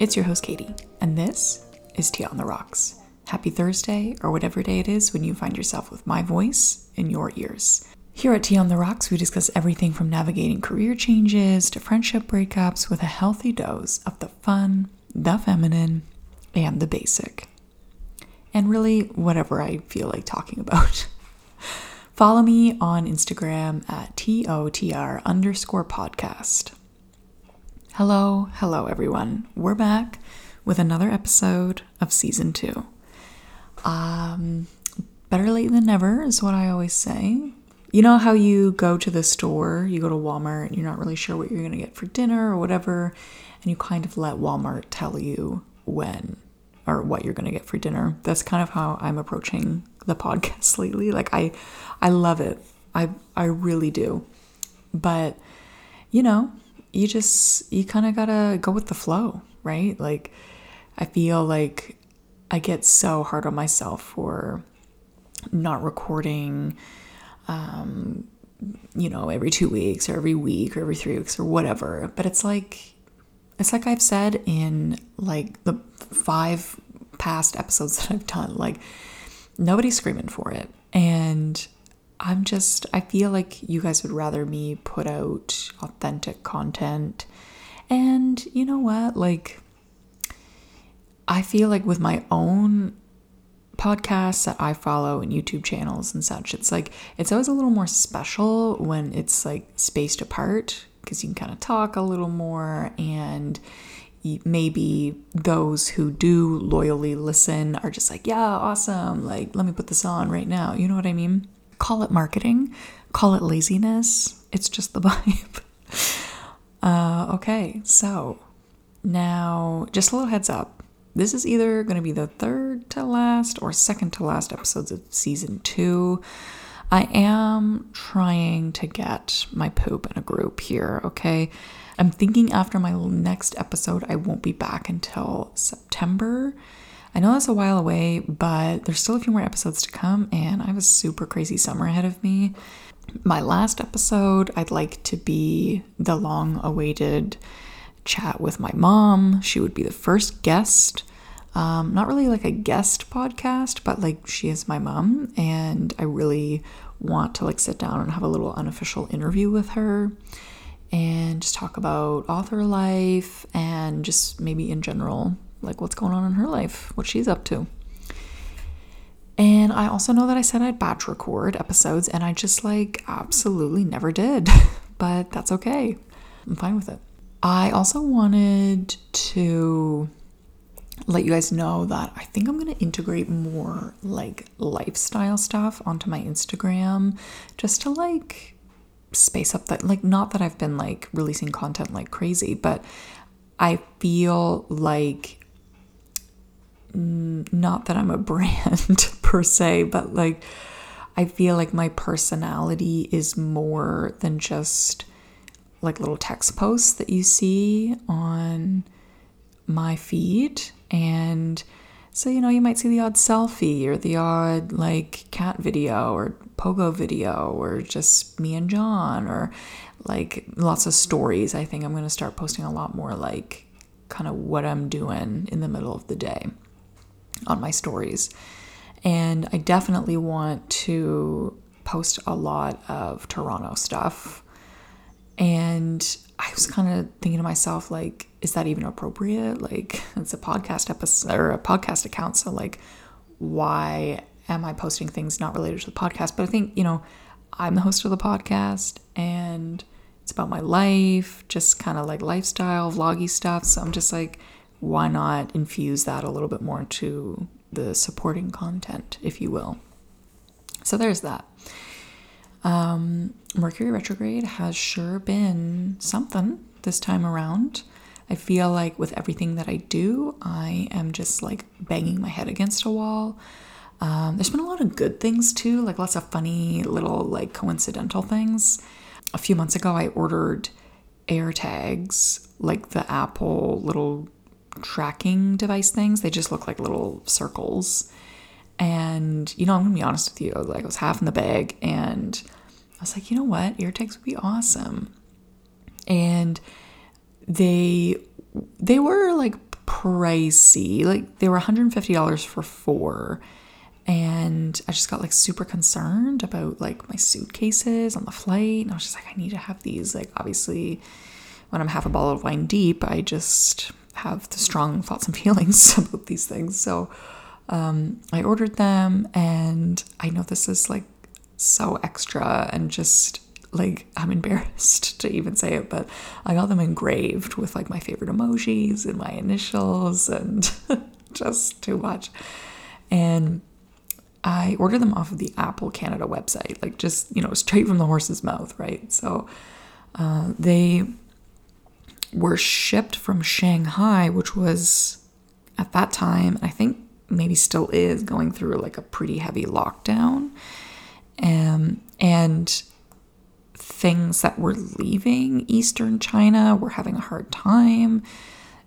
It's your host, Katie, and this is Tea on the Rocks. Happy Thursday, or whatever day it is when you find yourself with my voice in your ears. Here at Tea on the Rocks, we discuss everything from navigating career changes to friendship breakups with a healthy dose of the fun, the feminine, and the basic. And really, whatever I feel like talking about. Follow me on Instagram at TOTR underscore podcast. Hello, hello, everyone. We're back with another episode of season two. Um, better late than never is what I always say. You know how you go to the store, you go to Walmart, and you're not really sure what you're going to get for dinner or whatever, and you kind of let Walmart tell you when or what you're going to get for dinner. That's kind of how I'm approaching the podcast lately. Like I I love it. I I really do. But you know, you just you kind of got to go with the flow, right? Like I feel like I get so hard on myself for not recording um you know, every 2 weeks or every week or every 3 weeks or whatever. But it's like it's like I've said in like the five past episodes that I've done, like nobody's screaming for it. And I'm just, I feel like you guys would rather me put out authentic content. And you know what? Like, I feel like with my own podcasts that I follow and YouTube channels and such, it's like, it's always a little more special when it's like spaced apart because you can kind of talk a little more and maybe those who do loyally listen are just like, yeah, awesome. Like, let me put this on right now. You know what I mean? Call it marketing, call it laziness. It's just the vibe. Uh, okay, so now just a little heads up. This is either going to be the third to last or second to last episodes of season two. I am trying to get my poop in a group here, okay? I'm thinking after my next episode, I won't be back until September. I know that's a while away, but there's still a few more episodes to come, and I have a super crazy summer ahead of me. My last episode, I'd like to be the long awaited chat with my mom. She would be the first guest. Um, not really like a guest podcast, but like she is my mom, and I really want to like sit down and have a little unofficial interview with her and just talk about author life and just maybe in general, like what's going on in her life, what she's up to. And I also know that I said I'd batch record episodes and I just like absolutely never did, but that's okay. I'm fine with it. I also wanted to let you guys know that I think I'm going to integrate more like lifestyle stuff onto my Instagram just to like space up that like not that I've been like releasing content like crazy, but I feel like Mm, not that I'm a brand per se, but like I feel like my personality is more than just like little text posts that you see on my feed and so, you know, you might see the odd selfie or the odd like cat video or pogo video or just me and John or like lots of stories. I think I'm going to start posting a lot more like kind of what I'm doing in the middle of the day on my stories. And I definitely want to post a lot of Toronto stuff. And I was kind of thinking to myself, like, is that even appropriate? Like, it's a podcast episode or a podcast account. So, like, why am I posting things not related to the podcast? But I think, you know, I'm the host of the podcast and it's about my life, just kind of like lifestyle, vloggy stuff. So I'm just like, why not infuse that a little bit more into the supporting content, if you will? So there's that. Um, Mercury retrograde has sure been something this time around. I feel like with everything that I do, I am just like banging my head against a wall. Um, there's been a lot of good things too, like lots of funny little like coincidental things. A few months ago, I ordered AirTags, like the Apple little tracking device things. They just look like little circles. And you know, I'm gonna be honest with you, like I was half in the bag, and I was like, you know what, AirTags would be awesome. And they they were like pricey. Like they were $150 for four. And I just got like super concerned about like my suitcases on the flight. And I was just like, I need to have these. Like, obviously, when I'm half a bottle of wine deep, I just have the strong thoughts and feelings about these things. So um, I ordered them, and I know this is like so extra and just like I'm embarrassed to even say it, but I got them engraved with like my favorite emojis and my initials and just too much. And I ordered them off of the Apple Canada website, like just, you know, straight from the horse's mouth, right? So uh, they were shipped from Shanghai, which was at that time, I think maybe still is going through like a pretty heavy lockdown. Um, and things that were leaving Eastern China were having a hard time.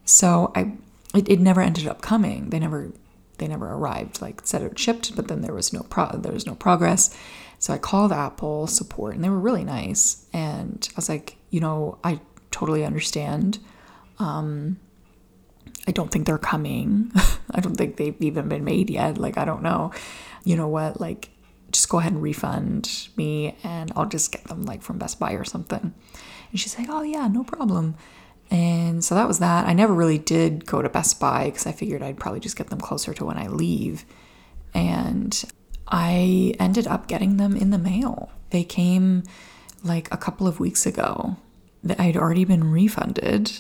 So I it, it never ended up coming. They never they never arrived. Like said it shipped, but then there was no pro there was no progress. So I called Apple support and they were really nice. And I was like, you know, I totally understand. Um, I don't think they're coming. I don't think they've even been made yet. Like, I don't know. You know what? Like, just go ahead and refund me and I'll just get them like from Best Buy or something. And she's like, oh, yeah, no problem. And so that was that. I never really did go to Best Buy because I figured I'd probably just get them closer to when I leave. And I ended up getting them in the mail. They came like a couple of weeks ago. I'd already been refunded.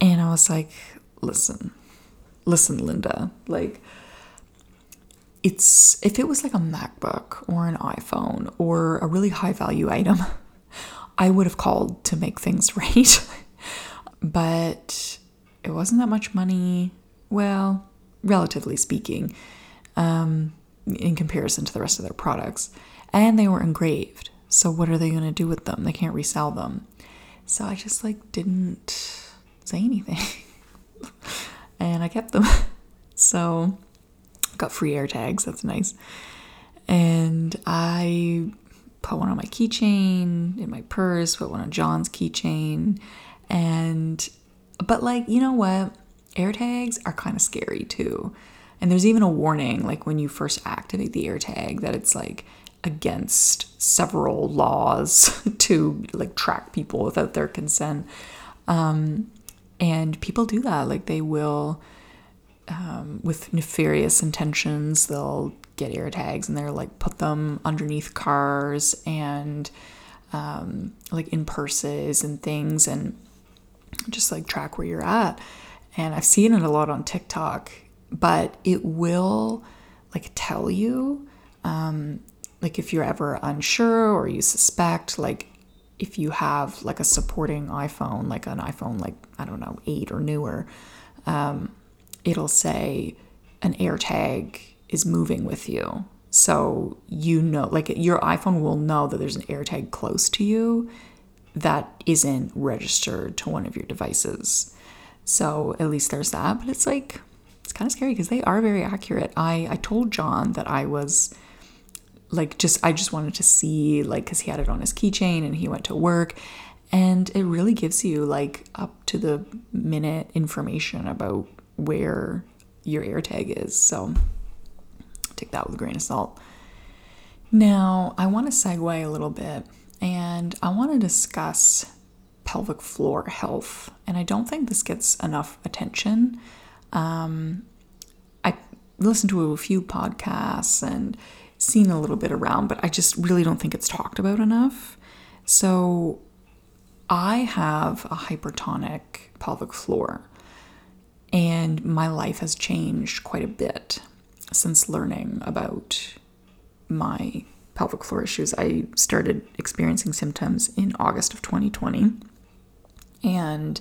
And I was like, listen, listen, Linda, like, it's if it was like a MacBook or an iPhone or a really high value item, I would have called to make things right. but it wasn't that much money. Well, relatively speaking, um, in comparison to the rest of their products. And they were engraved. So what are they going to do with them? They can't resell them. So I just like didn't say anything. and I kept them. so got free AirTags. That's nice. And I put one on my keychain, in my purse, put one on John's keychain. And, but like, you know what? AirTags are kind of scary too. And there's even a warning, like when you first activate the AirTag, that it's like against several laws to like track people without their consent. Um, and people do that. Like they will um, with nefarious intentions. They'll get AirTags and they're like put them underneath cars and um, like in purses and things and just like track where you're at. And I've seen it a lot on TikTok, but it will like tell you, um, like if you're ever unsure or you suspect, like if you have like a supporting iPhone, like an iPhone, like I don't know, eight or newer, um, it'll say an AirTag is moving with you. So you know, like your iPhone will know that there's an AirTag close to you that isn't registered to one of your devices. So at least there's that. But it's like, it's kind of scary because they are very accurate. I, I told John that I was like, just, I just wanted to see, like, because he had it on his keychain and he went to work. And it really gives you like up to the minute information about where your AirTag is. So take that with a grain of salt. Now, I want to segue a little bit and I want to discuss pelvic floor health. And I don't think this gets enough attention. Um, I listened to a few podcasts and seen a little bit around, but I just really don't think it's talked about enough. So I have a hypertonic pelvic floor. And my life has changed quite a bit since learning about my pelvic floor issues. I started experiencing symptoms in August of 2020. And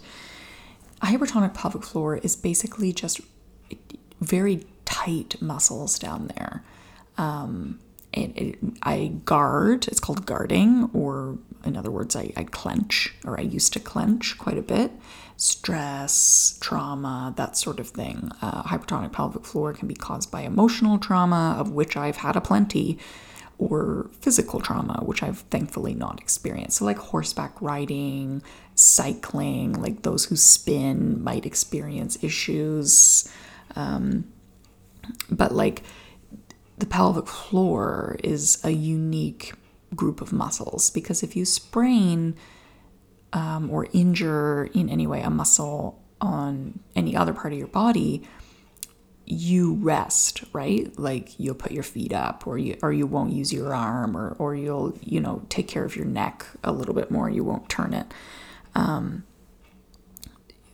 a hypertonic pelvic floor is basically just very tight muscles down there. Um, it, it, I guard, it's called guarding, or in other words, I, I clench, or I used to clench quite a bit stress, trauma, that sort of thing. Uh, hypertonic pelvic floor can be caused by emotional trauma, of which I've had a plenty, or physical trauma, which I've thankfully not experienced. So, like horseback riding, cycling, like those who spin might experience issues. Um, but, like, the pelvic floor is a unique group of muscles because if you sprain um, or injure in any way a muscle on any other part of your body, you rest, right? Like you'll put your feet up or you or you won't use your arm or or you'll, you know, take care of your neck a little bit more, you won't turn it. Um,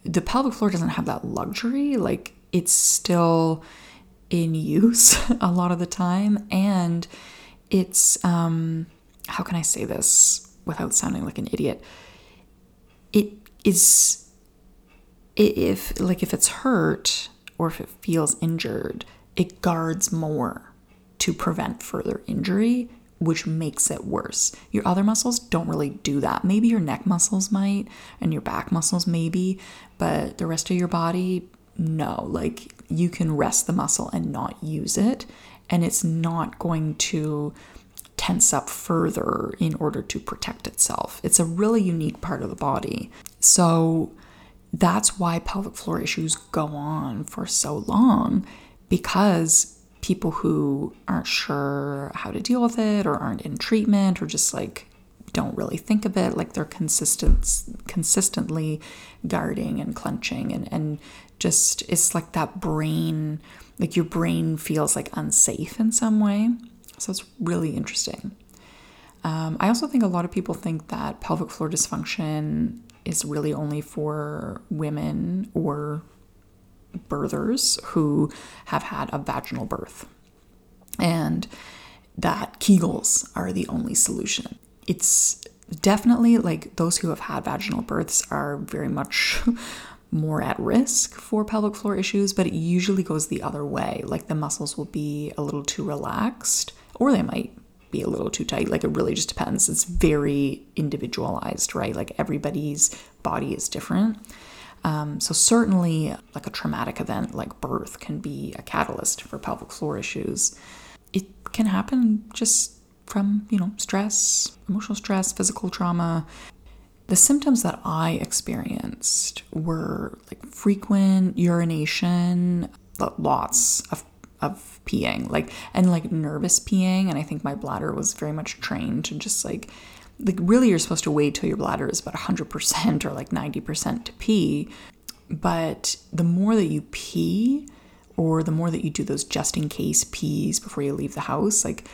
the pelvic floor doesn't have that luxury, like it's still in use a lot of the time and it's um how can I say this without sounding like an idiot? It is if like if it's hurt or if it feels injured, it guards more to prevent further injury, which makes it worse. Your other muscles don't really do that. Maybe your neck muscles might, and your back muscles maybe, but the rest of your body, no. Like you can rest the muscle and not use it, and it's not going to tense up further in order to protect itself. It's a really unique part of the body. So, that's why pelvic floor issues go on for so long because people who aren't sure how to deal with it or aren't in treatment or just like don't really think of it like they're consistent consistently guarding and clenching and and just it's like that brain like your brain feels like unsafe in some way so it's really interesting um, i also think a lot of people think that pelvic floor dysfunction is really only for women or birthers who have had a vaginal birth. And that Kegels are the only solution. It's definitely like those who have had vaginal births are very much more at risk for pelvic floor issues, but it usually goes the other way. Like the muscles will be a little too relaxed, or they might be a little too tight. Like it really just depends. It's very individualized, right? Like everybody's body is different. Um, so certainly, like a traumatic event like birth can be a catalyst for pelvic floor issues. It can happen just from you know stress, emotional stress, physical trauma. The symptoms that I experienced were like frequent urination, lots of of peeing like and like nervous peeing and i think my bladder was very much trained to just like like really you're supposed to wait till your bladder is about 100% or like 90% to pee but the more that you pee or the more that you do those just in case pees before you leave the house like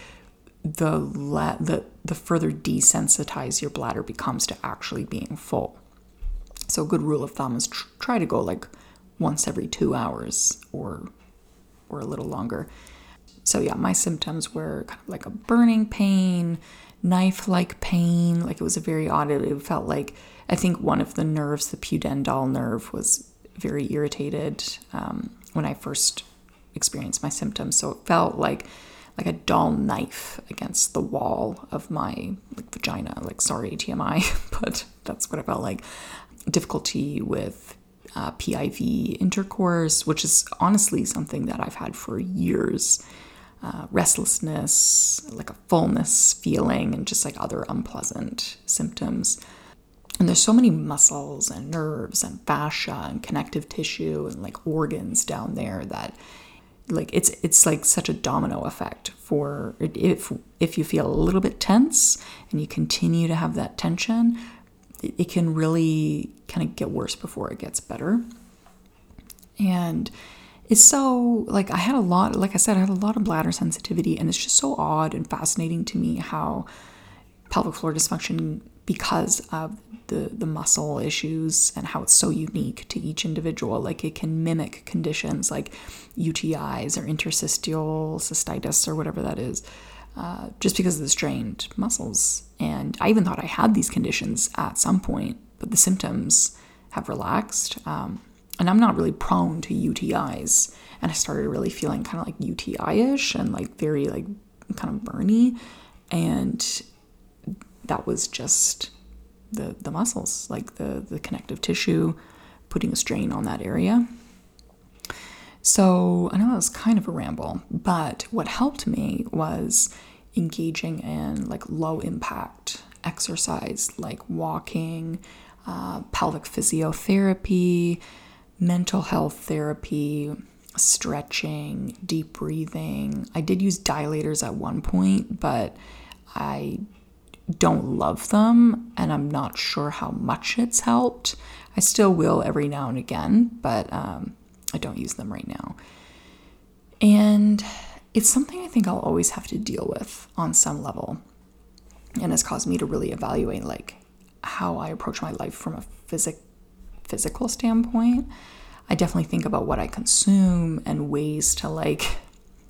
the le- the the further desensitized your bladder becomes to actually being full so a good rule of thumb is tr- try to go like once every 2 hours or or a little longer. So, yeah, my symptoms were kind of like a burning pain, knife like pain. Like it was a very odd, it felt like I think one of the nerves, the pudendal nerve, was very irritated um, when I first experienced my symptoms. So it felt like like a dull knife against the wall of my like vagina. Like sorry TMI, but that's what it felt like. Difficulty with uh, PIV intercourse, which is honestly something that I've had for years. Uh, restlessness, like a fullness feeling, and just like other unpleasant symptoms. And there's so many muscles and nerves and fascia and connective tissue and like organs down there that like it's it's like such a domino effect for if if you feel a little bit tense and you continue to have that tension it can really kind of get worse before it gets better. And it's so like I had a lot, like I said, I had a lot of bladder sensitivity, and it's just so odd and fascinating to me how pelvic floor dysfunction, because of the the muscle issues and how it's so unique to each individual, like it can mimic conditions like UTIs or interstitial cystitis or whatever that is. Uh, just because of the strained muscles. And I even thought I had these conditions at some point, but the symptoms have relaxed. Um, and I'm not really prone to UTIs. And I started really feeling kind of like UTI ish and like very like kind of burny. And that was just the, the muscles, like the, the connective tissue, putting a strain on that area. So I know that was kind of a ramble, but what helped me was engaging in like low impact exercise like walking, uh, pelvic physiotherapy, mental health therapy, stretching, deep breathing. I did use dilators at one point, but I don't love them and I'm not sure how much it's helped. I still will every now and again, but um, I don't use them right now. And it's something I think I'll always have to deal with on some level and has caused me to really evaluate like how I approach my life from a physic physical standpoint. I definitely think about what I consume and ways to like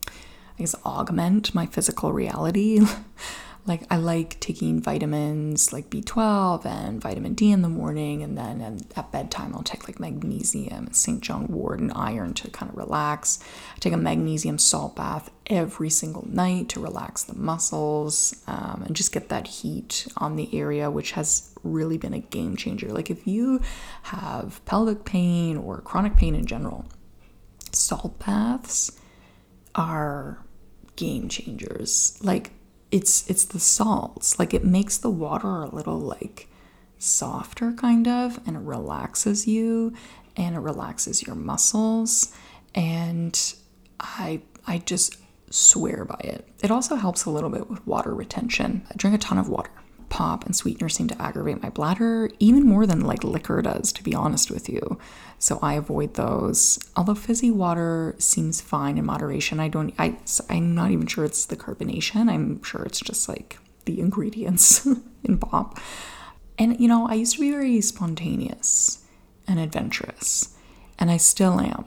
I guess augment my physical reality. like I like taking vitamins like B12 and vitamin D in the morning, and then at bedtime I'll take like magnesium and St. John Wort and iron to kind of relax. I take a magnesium salt bath every single night to relax the muscles um, and just get that heat on the area, which has really been a game changer. Like if you have pelvic pain or chronic pain in general, salt baths are game changers. Like it's it's the salts. Like it makes the water a little like softer kind of and it relaxes you and it relaxes your muscles and I I just swear by it. It also helps a little bit with water retention. I drink a ton of water pop and sweeteners seem to aggravate my bladder even more than like liquor does, to be honest with you. So I avoid those. Although fizzy water seems fine in moderation, I don't. I I'm not even sure it's the carbonation. I'm sure it's just like the ingredients in pop. And you know, I used to be very spontaneous and adventurous, and I still am.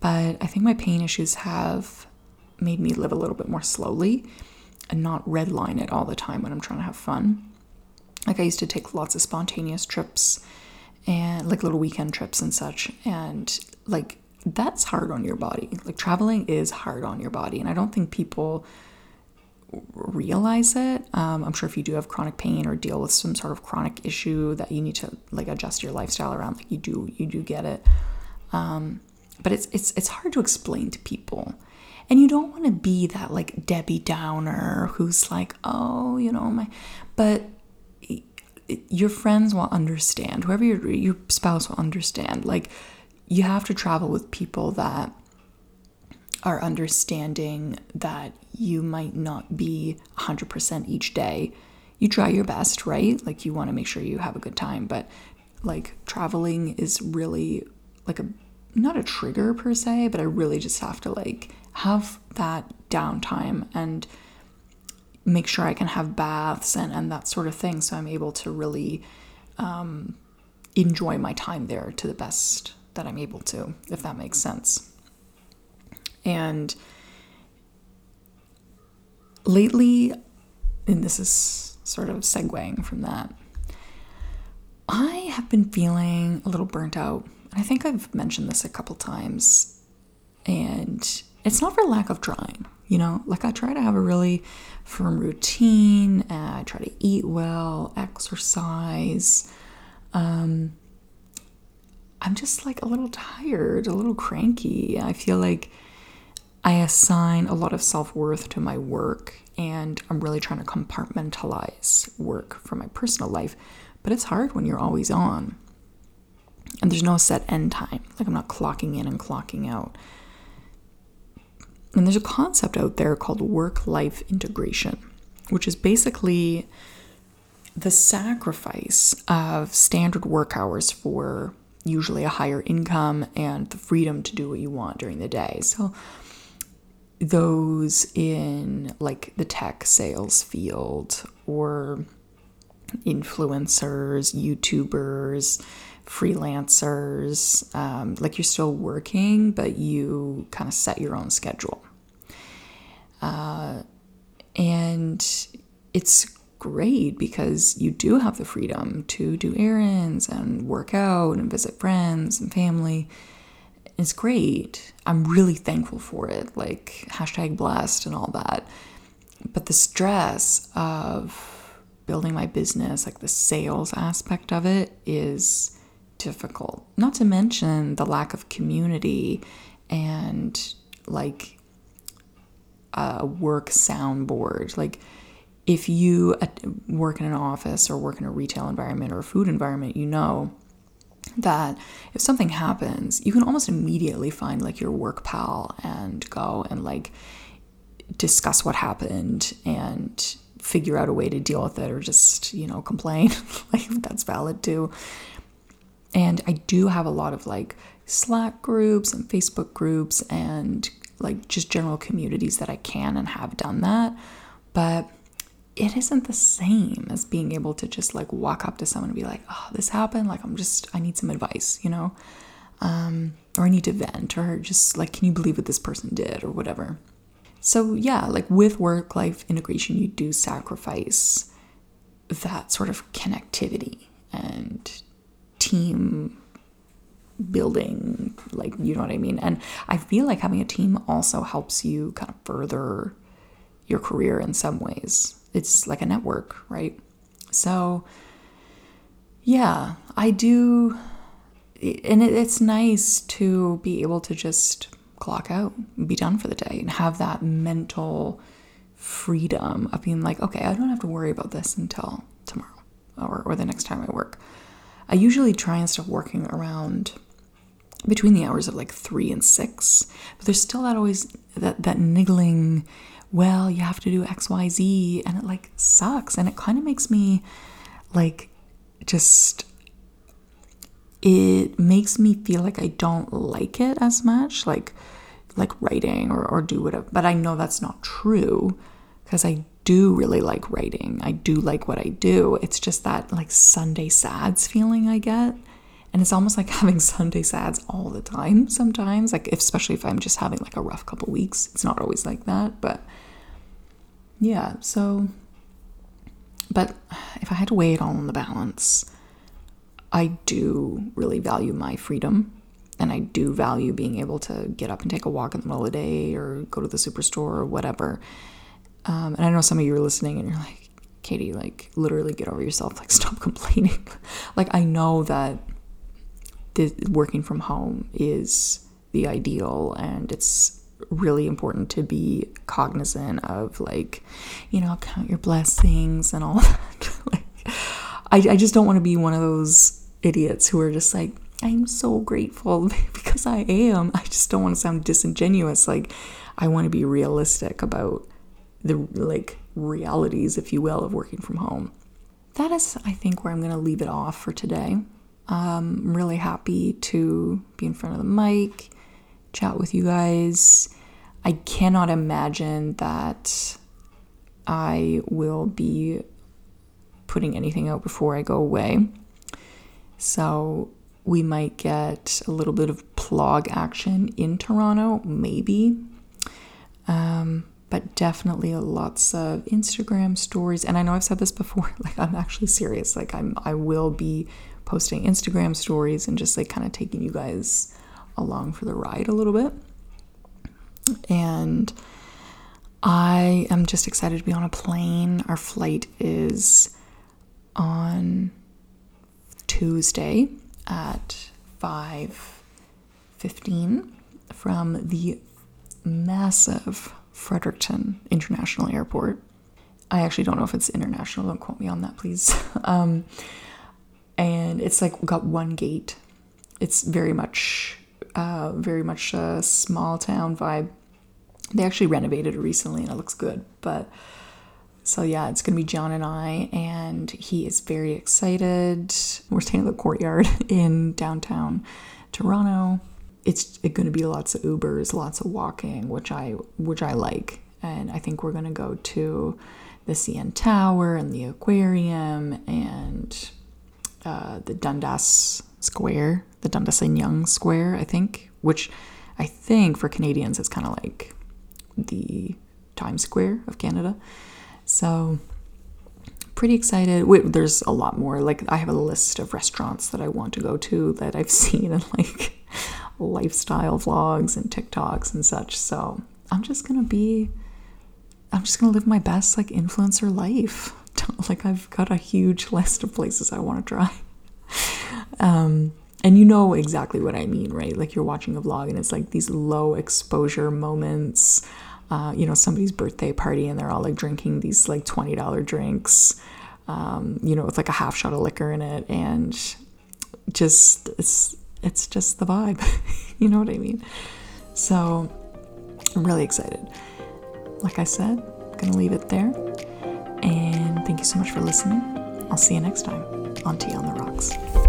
But I think my pain issues have made me live a little bit more slowly and not redline it all the time when I'm trying to have fun. Like I used to take lots of spontaneous trips and like little weekend trips and such. And like that's hard on your body. Like traveling is hard on your body. And I don't think people realize it. Um, I'm sure if you do have chronic pain or deal with some sort of chronic issue that you need to like adjust your lifestyle around, like you do, you do get it. Um, but it's it's it's hard to explain to people. And you don't want to be that like Debbie Downer who's like, oh, you know, my, but your friends will understand, whoever your, your spouse will understand. Like, you have to travel with people that are understanding that you might not be 100% each day. You try your best, right? Like, you want to make sure you have a good time, but like, traveling is really like a not a trigger per se, but I really just have to like have that downtime and make sure I can have baths and, and that sort of thing. So I'm able to really um, enjoy my time there to the best that I'm able to, if that makes sense. And lately, and this is sort of segueing from that, I have been feeling a little burnt out. I think I've mentioned this a couple times. And it's not for lack of trying, you know, like I try to have a really firm routine. I try to eat well, exercise. Um, I'm just like a little tired, a little cranky. I feel like I assign a lot of self worth to my work, and I'm really trying to compartmentalize work from my personal life. But it's hard when you're always on. And there's no set end time. Like I'm not clocking in and clocking out. And there's a concept out there called work life integration, which is basically the sacrifice of standard work hours for usually a higher income and the freedom to do what you want during the day. So, those in like the tech sales field or influencers, YouTubers, freelancers, um, like you're still working, but you kind of set your own schedule. Uh, and it's great because you do have the freedom to do errands and work out and visit friends and family. It's great. I'm really thankful for it, like hashtag blessed and all that. But the stress of building my business, like the sales aspect of it, is difficult. Not to mention the lack of community and like a work soundboard. Like if you work in an office or work in a retail environment or a food environment, you know that if something happens, you can almost immediately find like your work pal and go and like discuss what happened and figure out a way to deal with it or just, you know, complain. like that's valid too. And I do have a lot of like Slack groups and Facebook groups and like just general communities that I can and have done that. But it isn't the same as being able to just like walk up to someone and be like, oh, this happened. Like, I'm just, I need some advice, you know? Um, or I need to vent, or just like, can you believe what this person did, or whatever. So, yeah, like with work life integration, you do sacrifice that sort of connectivity and team building, like, you know what I mean? And I feel like having a team also helps you kind of further your career in some ways. It's like a network, right? So, yeah, I do. And it's nice to be able to just clock out, be done for the day, and have that mental freedom of being like, okay, I don't have to worry about this until tomorrow or, or the next time I work. I usually try and start working around between the hours of like three and six, but there's still that always that that niggling well, you have to do XYZ. And it like sucks. And it kind of makes me like just, it makes me feel like I don't like it as much, like, like writing or, or do whatever. But I know that's not true because I do really like writing. I do like what I do. It's just that like Sunday sads feeling I get. And it's almost like having Sunday sads all the time sometimes, like especially if I'm just having like a rough couple weeks. It's not always like that, but yeah, so, but if I had to weigh it all in the balance, I do really value my freedom and I do value being able to get up and take a walk in the middle of the day or go to the superstore or whatever. Um, and I know some of you are listening and you're like, Katie, like literally get over yourself, like stop complaining. like I know that this, working from home is the ideal and it's really important to be cognizant of like you know count your blessings and all that. Like I, I just don't want to be one of those idiots who are just like i'm so grateful because i am. I just don't want to sound disingenuous. Like i want to be realistic about the like realities if you will of working from home. That is i think where i'm going to leave it off for today um, i'm really happy to be in front of the mic chat with you guys. I cannot imagine that I will be putting anything out before I go away. So we might get a little bit of plug action in Toronto, maybe. Um, but definitely lots of Instagram stories. And I know I've said this before, like I'm actually serious. Like I'm I will be posting Instagram stories and just like kind of taking you guys along for the ride a little bit. And I am just excited to be on a plane. Our flight is on Tuesday at 5:15 from the massive Fredericton International Airport. I actually don't know if it's international. Don't quote me on that, please. Um, and it's like got one gate. It's very much uh, very much a small town vibe. They actually renovated it recently and it looks good. But so yeah, it's gonna be John and I, and he is very excited. We're staying at the courtyard in downtown Toronto. It's to be lots of Ubers, lots of walking, which I which I like, and I think we're gonna go to the CN Tower and the aquarium and uh, the Dundas Square, the Dundas and Yonge Square, I think, which I think for Canadians is kind of like the Times Square of Canada. So pretty excited. Wait, there's a lot more. Like I have a list of restaurants that I want to go to that I've seen in like lifestyle vlogs and TikToks and such. So I'm just gonna be I'm just gonna live my best like influencer life. like I've got a huge list of places I want to try. Um, and you know exactly what I mean, right? Like you're watching a vlog and it's like these low exposure moments. uh, you know, somebody's birthday party and they're all like drinking these like $20 drinks, um, you know, with like a half shot of liquor in it. And just, it's, it's just the vibe. you know what I mean? So I'm really excited. Like I said, I'm to leave it there. And thank you so much for listening. I'll see you next time on Tea on the Rocks.